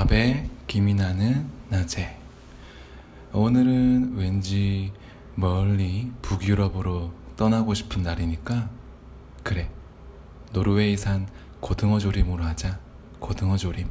밥에 김이 나는 낮에. 오늘은 왠지 멀리 북유럽으로 떠나고 싶은 날이니까 그래. 노르웨이산 고등어 조림으로 하자. 고등어 조림.